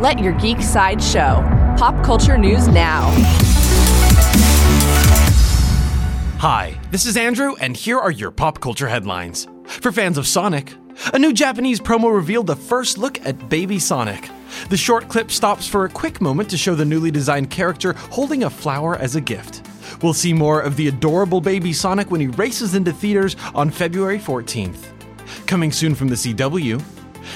Let your geek side show. Pop culture news now. Hi, this is Andrew, and here are your pop culture headlines. For fans of Sonic, a new Japanese promo revealed the first look at Baby Sonic. The short clip stops for a quick moment to show the newly designed character holding a flower as a gift. We'll see more of the adorable baby Sonic when he races into theaters on February 14th. Coming soon from the CW,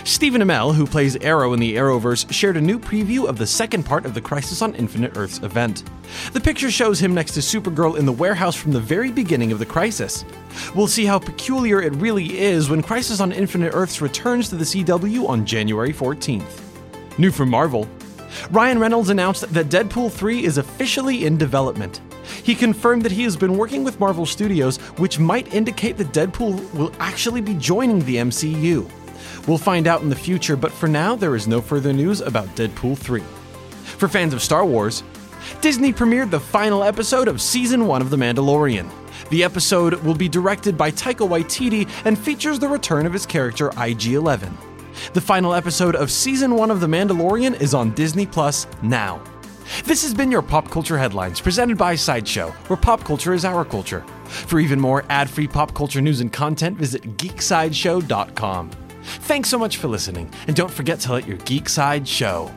Stephen Amell, who plays Arrow in the Arrowverse, shared a new preview of the second part of the Crisis on Infinite Earths event. The picture shows him next to Supergirl in the warehouse from the very beginning of the crisis. We'll see how peculiar it really is when Crisis on Infinite Earths returns to the CW on January 14th. New from Marvel Ryan Reynolds announced that Deadpool 3 is officially in development. He confirmed that he has been working with Marvel Studios, which might indicate that Deadpool will actually be joining the MCU. We'll find out in the future, but for now, there is no further news about Deadpool 3. For fans of Star Wars, Disney premiered the final episode of Season 1 of The Mandalorian. The episode will be directed by Taika Waititi and features the return of his character IG 11. The final episode of Season 1 of The Mandalorian is on Disney Plus now. This has been your Pop Culture Headlines, presented by Sideshow, where pop culture is our culture. For even more ad free pop culture news and content, visit geeksideshow.com. Thanks so much for listening, and don't forget to let your geek side show.